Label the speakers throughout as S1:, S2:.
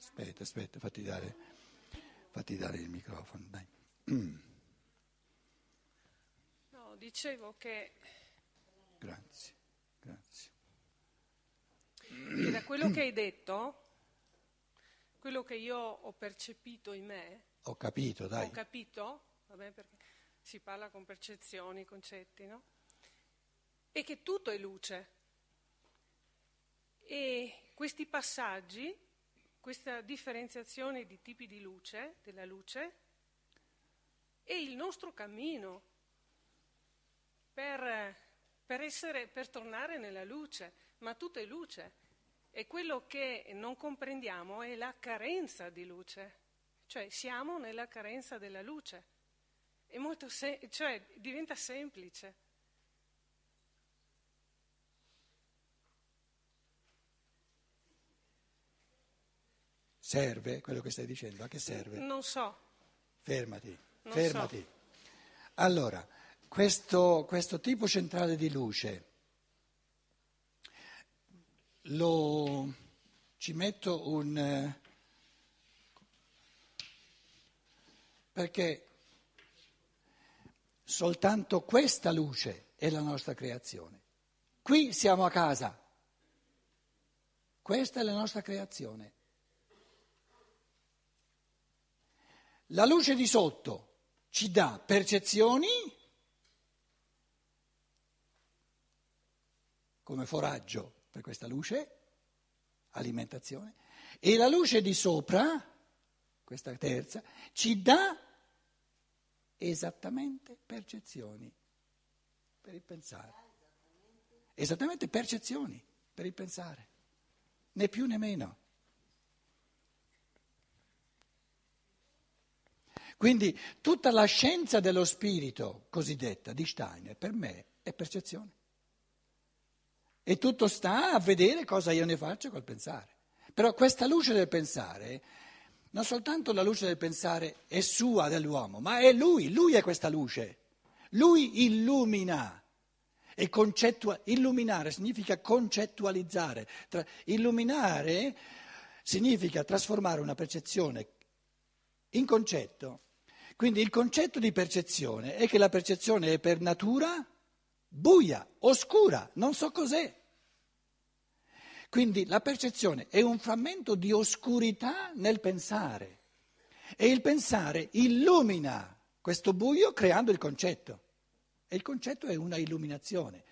S1: Aspetta, aspetta, fatti dare, fatti dare il microfono, dai.
S2: No, dicevo che,
S1: Grazie, grazie.
S2: che da quello che hai detto, quello che io ho percepito in me,
S1: Ho capito, dai.
S2: ho capito, vabbè, perché si parla con percezioni, concetti, no? E che tutto è luce. E questi passaggi, questa differenziazione di tipi di luce, della luce, è il nostro cammino per, per essere, per tornare nella luce, ma tutto è luce. E quello che non comprendiamo è la carenza di luce, cioè siamo nella carenza della luce. È molto se- cioè diventa semplice.
S1: Serve quello che stai dicendo? A che serve?
S2: Non so,
S1: Fermati,
S2: Non
S1: fermati. Allora, questo, questo tipo centrale di luce lo, ci metto un... perché soltanto questa luce è la nostra creazione. Qui siamo a casa. Questa è la nostra creazione. La luce di sotto ci dà percezioni come foraggio per questa luce, alimentazione, e la luce di sopra, questa terza, ci dà esattamente percezioni per il pensare. Esattamente percezioni per il pensare, né più né meno. Quindi tutta la scienza dello spirito cosiddetta di Steiner per me è percezione. E tutto sta a vedere cosa io ne faccio col pensare. Però questa luce del pensare, non soltanto la luce del pensare è sua dell'uomo, ma è lui, lui è questa luce. Lui illumina. E concettua- illuminare significa concettualizzare. Tra- illuminare significa trasformare una percezione in concetto. Quindi il concetto di percezione è che la percezione è per natura buia, oscura, non so cos'è. Quindi la percezione è un frammento di oscurità nel pensare e il pensare illumina questo buio creando il concetto e il concetto è una illuminazione.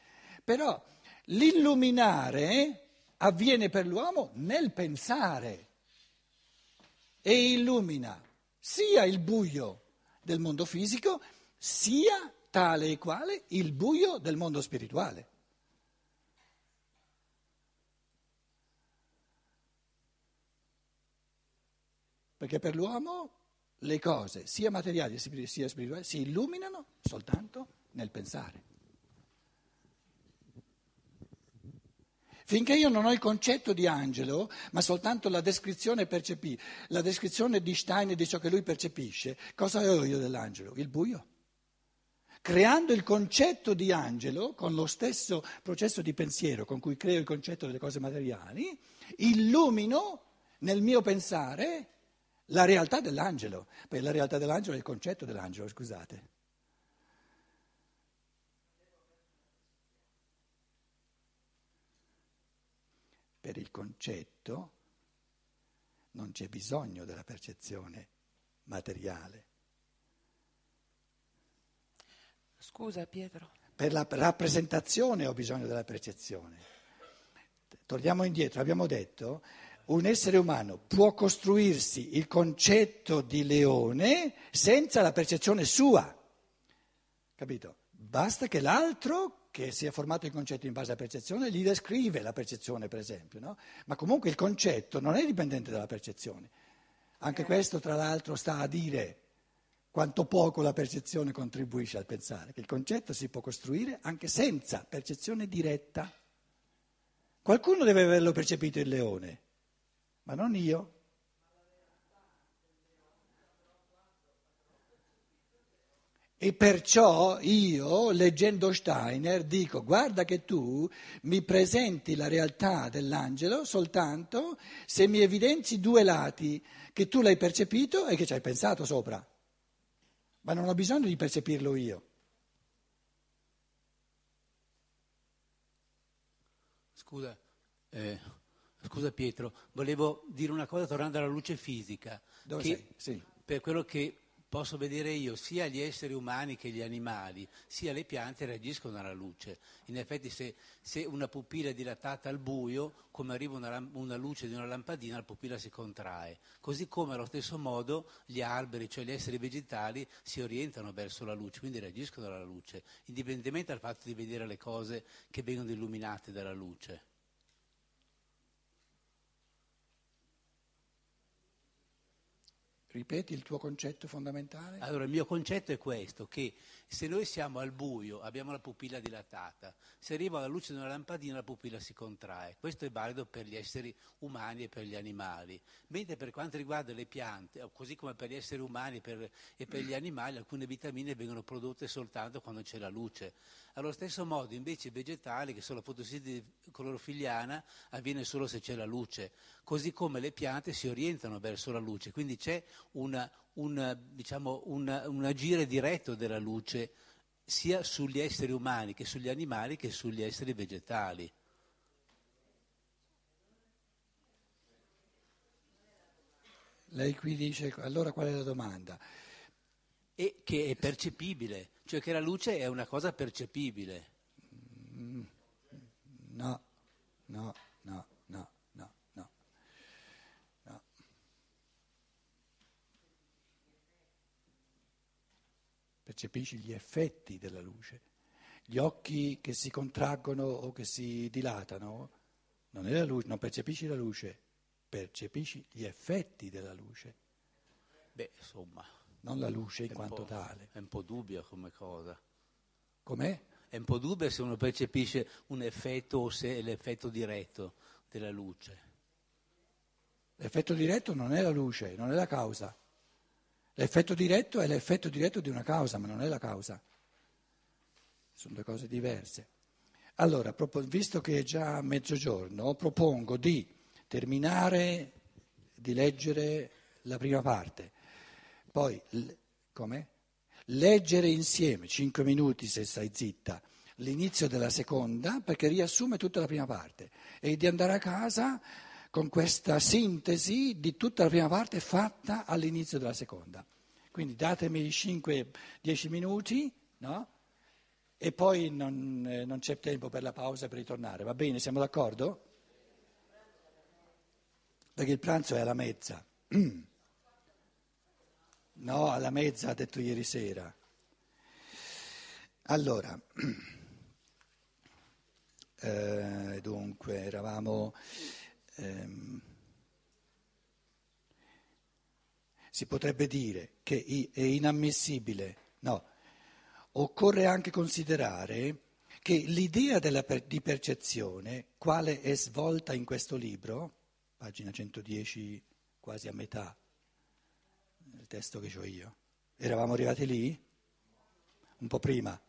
S1: Però l'illuminare avviene per l'uomo nel pensare e illumina sia il buio del mondo fisico sia tale e quale il buio del mondo spirituale. Perché per l'uomo le cose, sia materiali sia spirituali, si illuminano soltanto nel pensare. Finché io non ho il concetto di angelo, ma soltanto la descrizione percepì, la descrizione di Stein di ciò che lui percepisce, cosa ho io dell'angelo? Il buio. Creando il concetto di angelo, con lo stesso processo di pensiero con cui creo il concetto delle cose materiali, illumino nel mio pensare la realtà dell'angelo, perché la realtà dell'angelo è il concetto dell'angelo, scusate. Per il concetto non c'è bisogno della percezione materiale.
S3: Scusa Pietro.
S1: Per la rappresentazione ho bisogno della percezione. Torniamo indietro, abbiamo detto, un essere umano può costruirsi il concetto di leone senza la percezione sua. Capito? Basta che l'altro, che si è formato il concetto in base alla percezione, gli descrive la percezione, per esempio. No? Ma comunque il concetto non è dipendente dalla percezione. Anche questo, tra l'altro, sta a dire quanto poco la percezione contribuisce al pensare, che il concetto si può costruire anche senza percezione diretta. Qualcuno deve averlo percepito il leone, ma non io. E perciò io, leggendo Steiner, dico guarda che tu mi presenti la realtà dell'angelo soltanto se mi evidenzi due lati, che tu l'hai percepito e che ci hai pensato sopra. Ma non ho bisogno di percepirlo io.
S4: Scusa, eh, scusa Pietro, volevo dire una cosa tornando alla luce fisica.
S1: Dove sei? Sì.
S4: Per quello che posso vedere io, sia gli esseri umani che gli animali, sia le piante reagiscono alla luce. In effetti se, se una pupilla è dilatata al buio, come arriva una, una, luce di una lampadina, la pupilla si contrae. Così come allo stesso modo gli alberi, cioè gli esseri vegetali, si orientano verso la luce, quindi reagiscono alla luce, indipendentemente dal fatto di vedere le cose che vengono illuminate dalla luce.
S1: Ripeti il tuo concetto fondamentale?
S4: Allora, il mio concetto è questo, che se noi siamo al buio, abbiamo la pupilla dilatata, se arriva la luce di una lampadina la pupilla si contrae. Questo è valido per gli esseri umani e per gli animali. Mentre per quanto riguarda le piante, così come per gli esseri umani e per, e per gli animali, alcune vitamine vengono prodotte soltanto quando c'è la luce. Allo stesso modo invece i vegetali, che sono la fotosintesi clorofiliana, avviene solo se c'è la luce, così come le piante si orientano verso la luce, quindi c'è una, una, diciamo, un agire diretto della luce sia sugli esseri umani che sugli animali che sugli esseri vegetali.
S1: Lei qui dice, allora qual è la domanda?
S4: E che è percepibile, cioè che la luce è una cosa percepibile.
S1: No, no, no, no. no. Percepisci gli effetti della luce. Gli occhi che si contraggono o che si dilatano, non, è la luce, non percepisci la luce, percepisci gli effetti della luce.
S4: Beh, insomma.
S1: Non la luce in quanto tale.
S4: È un po' dubbia come cosa.
S1: Com'è?
S4: È un po' dubbia se uno percepisce un effetto o se è l'effetto diretto della luce.
S1: L'effetto diretto non è la luce, non è la causa. L'effetto diretto è l'effetto diretto di una causa, ma non è la causa. Sono due cose diverse. Allora, visto che è già mezzogiorno, propongo di terminare di leggere la prima parte, poi come? leggere insieme, cinque minuti se stai zitta, l'inizio della seconda perché riassume tutta la prima parte e di andare a casa con questa sintesi di tutta la prima parte fatta all'inizio della seconda. Quindi datemi 5-10 minuti, no? E poi non, eh, non c'è tempo per la pausa per ritornare, va bene? Siamo d'accordo? perché il pranzo è alla mezza. No, alla mezza ha detto ieri sera. Allora, eh, dunque, eravamo... Ehm, si potrebbe dire che è inammissibile, no, occorre anche considerare che l'idea della, di percezione, quale è svolta in questo libro, pagina 110, quasi a metà del testo che ho io. Eravamo arrivati lì? Un po' prima.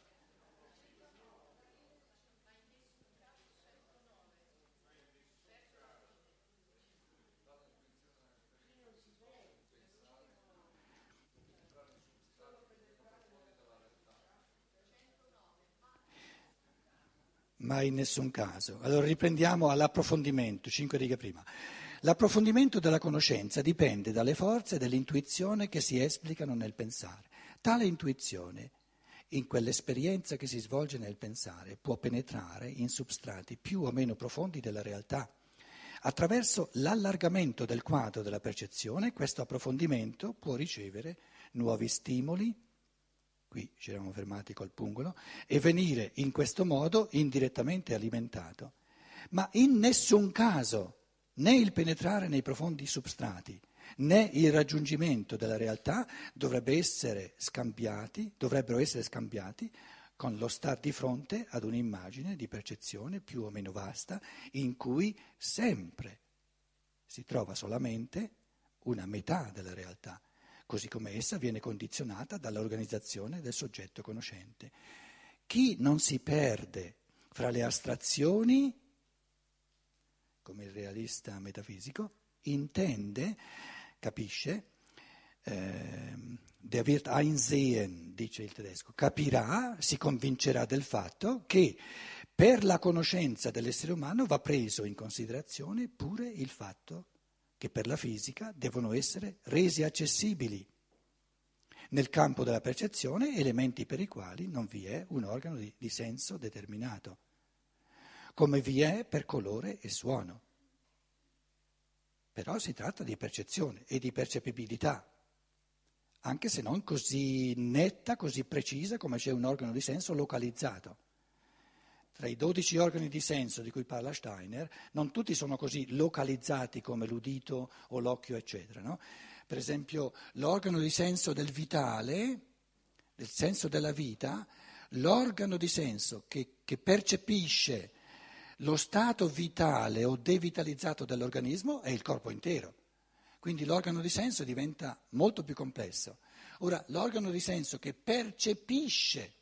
S1: Ma in nessun caso. Allora riprendiamo all'approfondimento, cinque righe prima. L'approfondimento della conoscenza dipende dalle forze dell'intuizione che si esplicano nel pensare. Tale intuizione, in quell'esperienza che si svolge nel pensare, può penetrare in substrati più o meno profondi della realtà. Attraverso l'allargamento del quadro della percezione, questo approfondimento può ricevere nuovi stimoli, qui ci eravamo fermati col pungolo, e venire in questo modo indirettamente alimentato. Ma in nessun caso né il penetrare nei profondi substrati, né il raggiungimento della realtà dovrebbe essere dovrebbero essere scambiati con lo star di fronte ad un'immagine di percezione più o meno vasta in cui sempre si trova solamente una metà della realtà, così come essa viene condizionata dall'organizzazione del soggetto conoscente. Chi non si perde fra le astrazioni, come il realista metafisico, intende, capisce, eh, der wird einsehen, dice il tedesco, capirà, si convincerà del fatto che per la conoscenza dell'essere umano va preso in considerazione pure il fatto che per la fisica devono essere resi accessibili nel campo della percezione elementi per i quali non vi è un organo di, di senso determinato, come vi è per colore e suono. Però si tratta di percezione e di percepibilità, anche se non così netta, così precisa come c'è un organo di senso localizzato. Tra i dodici organi di senso di cui parla Steiner, non tutti sono così localizzati come l'udito o l'occhio, eccetera. No? Per esempio, l'organo di senso del vitale, del senso della vita, l'organo di senso che, che percepisce lo stato vitale o devitalizzato dell'organismo è il corpo intero. Quindi l'organo di senso diventa molto più complesso. Ora, l'organo di senso che percepisce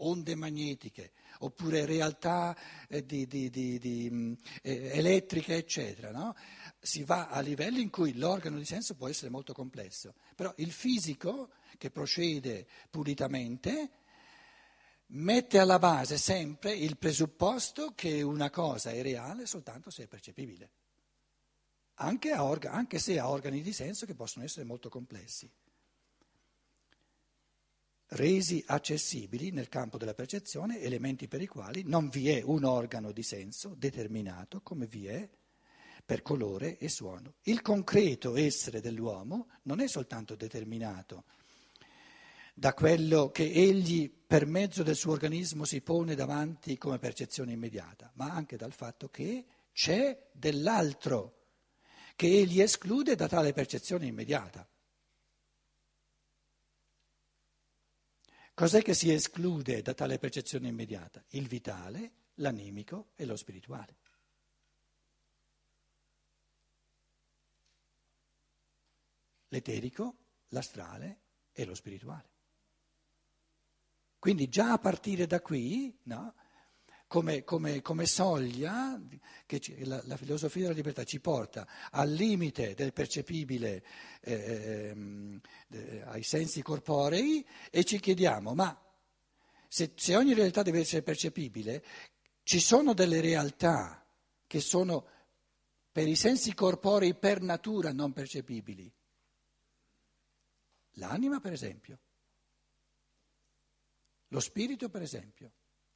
S1: onde magnetiche oppure realtà eh, di, di, di, mm, eh, elettriche, eccetera, no? si va a livelli in cui l'organo di senso può essere molto complesso. Però il fisico, che procede pulitamente, mette alla base sempre il presupposto che una cosa è reale soltanto se è percepibile, anche, orga, anche se ha organi di senso che possono essere molto complessi. Resi accessibili nel campo della percezione elementi per i quali non vi è un organo di senso determinato come vi è per colore e suono. Il concreto essere dell'uomo non è soltanto determinato da quello che egli per mezzo del suo organismo si pone davanti come percezione immediata, ma anche dal fatto che c'è dell'altro che egli esclude da tale percezione immediata. Cos'è che si esclude da tale percezione immediata? Il vitale, l'animico e lo spirituale. L'eterico, l'astrale e lo spirituale. Quindi già a partire da qui, no, come, come, come, soglia, che ci, la, la, filosofia della libertà ci porta al limite del percepibile eh, eh, ai sensi corporei e ci chiediamo, ma se, se ogni realtà deve essere percepibile, ci sono delle realtà che sono per i sensi corporei per natura non percepibili. L'anima, per esempio. Lo spirito, per esempio.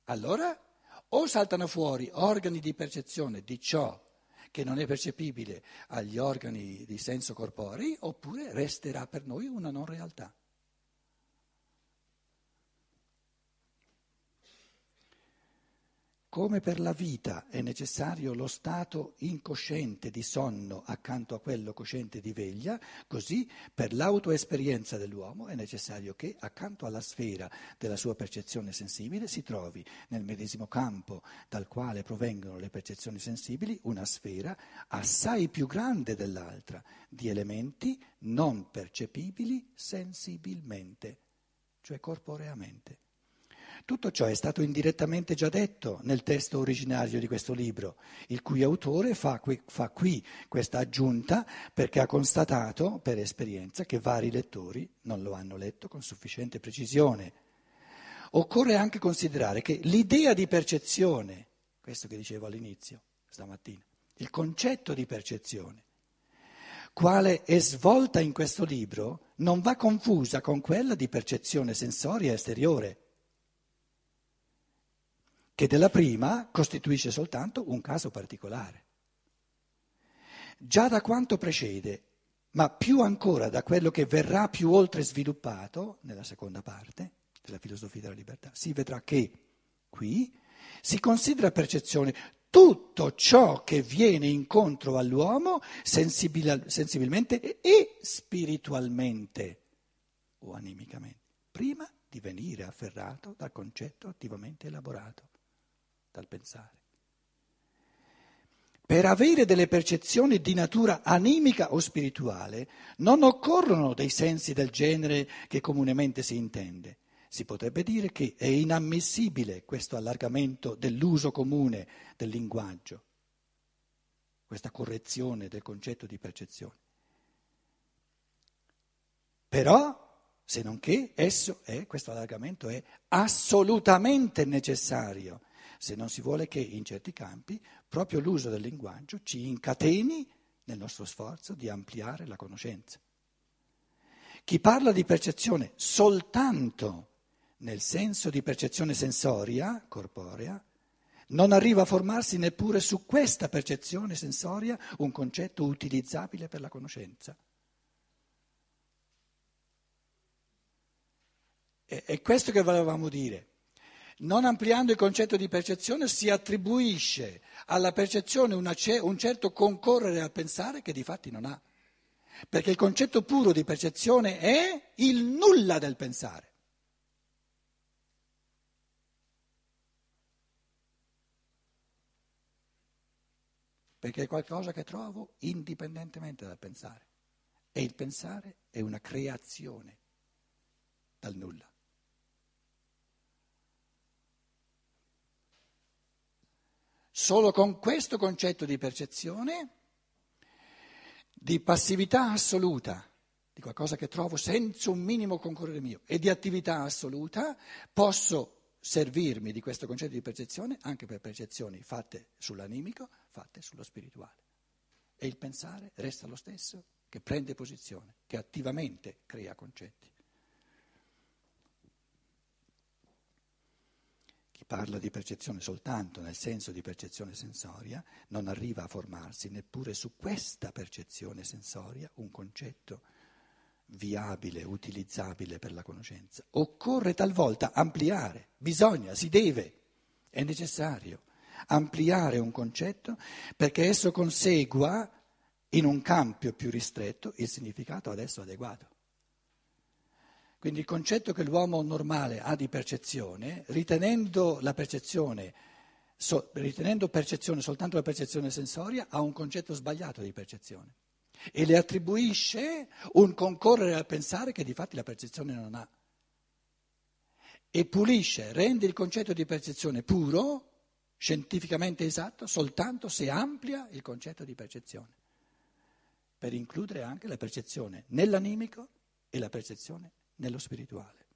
S1: Allora o saltano fuori organi di percezione di ciò che non è percepibile agli organi di senso corporei, oppure resterà per noi una non realtà. Come per la vita è necessario lo stato incosciente di sonno accanto a quello cosciente di veglia, così per l'autoesperienza dell'uomo è necessario che accanto alla sfera della sua percezione sensibile si trovi nel medesimo campo dal quale provengono le percezioni sensibili una sfera assai più grande dell'altra di elementi non percepibili sensibilmente, cioè corporeamente. Tutto ciò è stato indirettamente già detto nel testo originario di questo libro, il cui autore fa qui, fa qui questa aggiunta perché ha constatato per esperienza che vari lettori non lo hanno letto con sufficiente precisione. Occorre anche considerare che l'idea di percezione, questo che dicevo all'inizio stamattina, il concetto di percezione, quale è svolta in questo libro, non va confusa con quella di percezione sensoria esteriore che della prima costituisce soltanto un caso particolare. Già da quanto precede, ma più ancora da quello che verrà più oltre sviluppato nella seconda parte della filosofia della libertà, si vedrà che qui si considera percezione tutto ciò che viene incontro all'uomo sensibil- sensibilmente e spiritualmente o animicamente, prima di venire afferrato dal concetto attivamente elaborato dal pensare. Per avere delle percezioni di natura animica o spirituale non occorrono dei sensi del genere che comunemente si intende. Si potrebbe dire che è inammissibile questo allargamento dell'uso comune del linguaggio, questa correzione del concetto di percezione. Però, se non che, esso è, questo allargamento è assolutamente necessario, se non si vuole che in certi campi proprio l'uso del linguaggio ci incateni nel nostro sforzo di ampliare la conoscenza. Chi parla di percezione soltanto nel senso di percezione sensoria, corporea, non arriva a formarsi neppure su questa percezione sensoria un concetto utilizzabile per la conoscenza. È questo che volevamo dire. Non ampliando il concetto di percezione si attribuisce alla percezione una, un certo concorrere al pensare che di fatti non ha. Perché il concetto puro di percezione è il nulla del pensare. perché è qualcosa che trovo indipendentemente dal pensare. E il pensare è una creazione dal nulla. Solo con questo concetto di percezione, di passività assoluta, di qualcosa che trovo senza un minimo concorrere mio, e di attività assoluta, posso servirmi di questo concetto di percezione anche per percezioni fatte sull'animico, fatte sullo spirituale. E il pensare resta lo stesso, che prende posizione, che attivamente crea concetti. Chi parla di percezione soltanto nel senso di percezione sensoria non arriva a formarsi neppure su questa percezione sensoria un concetto viabile, utilizzabile per la conoscenza. Occorre talvolta ampliare, bisogna, si deve, è necessario ampliare un concetto perché esso consegua in un campo più ristretto il significato adesso adeguato. Quindi il concetto che l'uomo normale ha di percezione, ritenendo percezione, so, ritenendo percezione soltanto la percezione sensoria, ha un concetto sbagliato di percezione e le attribuisce un concorrere al pensare che di fatti la percezione non ha. E pulisce, rende il concetto di percezione puro, scientificamente esatto, soltanto se amplia il concetto di percezione, per includere anche la percezione nell'animico e la percezione nello spirituale.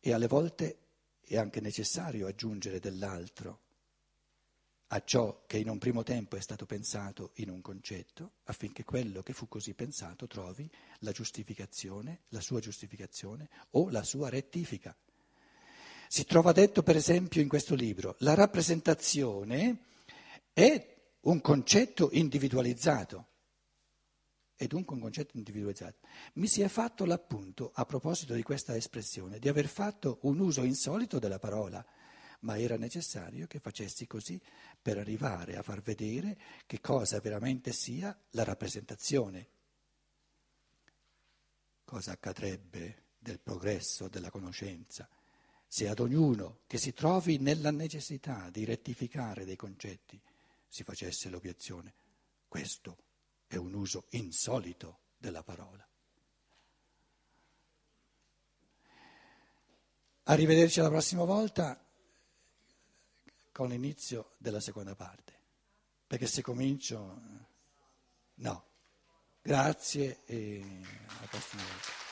S1: E alle volte è anche necessario aggiungere dell'altro a ciò che in un primo tempo è stato pensato in un concetto, affinché quello che fu così pensato trovi la giustificazione, la sua giustificazione o la sua rettifica. Si trova detto, per esempio, in questo libro, la rappresentazione è un concetto individualizzato. È dunque un concetto individualizzato. Mi si è fatto l'appunto, a proposito di questa espressione, di aver fatto un uso insolito della parola ma era necessario che facessi così per arrivare a far vedere che cosa veramente sia la rappresentazione. Cosa accadrebbe del progresso della conoscenza se ad ognuno che si trovi nella necessità di rettificare dei concetti si facesse l'obiezione questo è un uso insolito della parola. Arrivederci alla prossima volta con l'inizio della seconda parte, perché se comincio... No, grazie e alla prossima volta.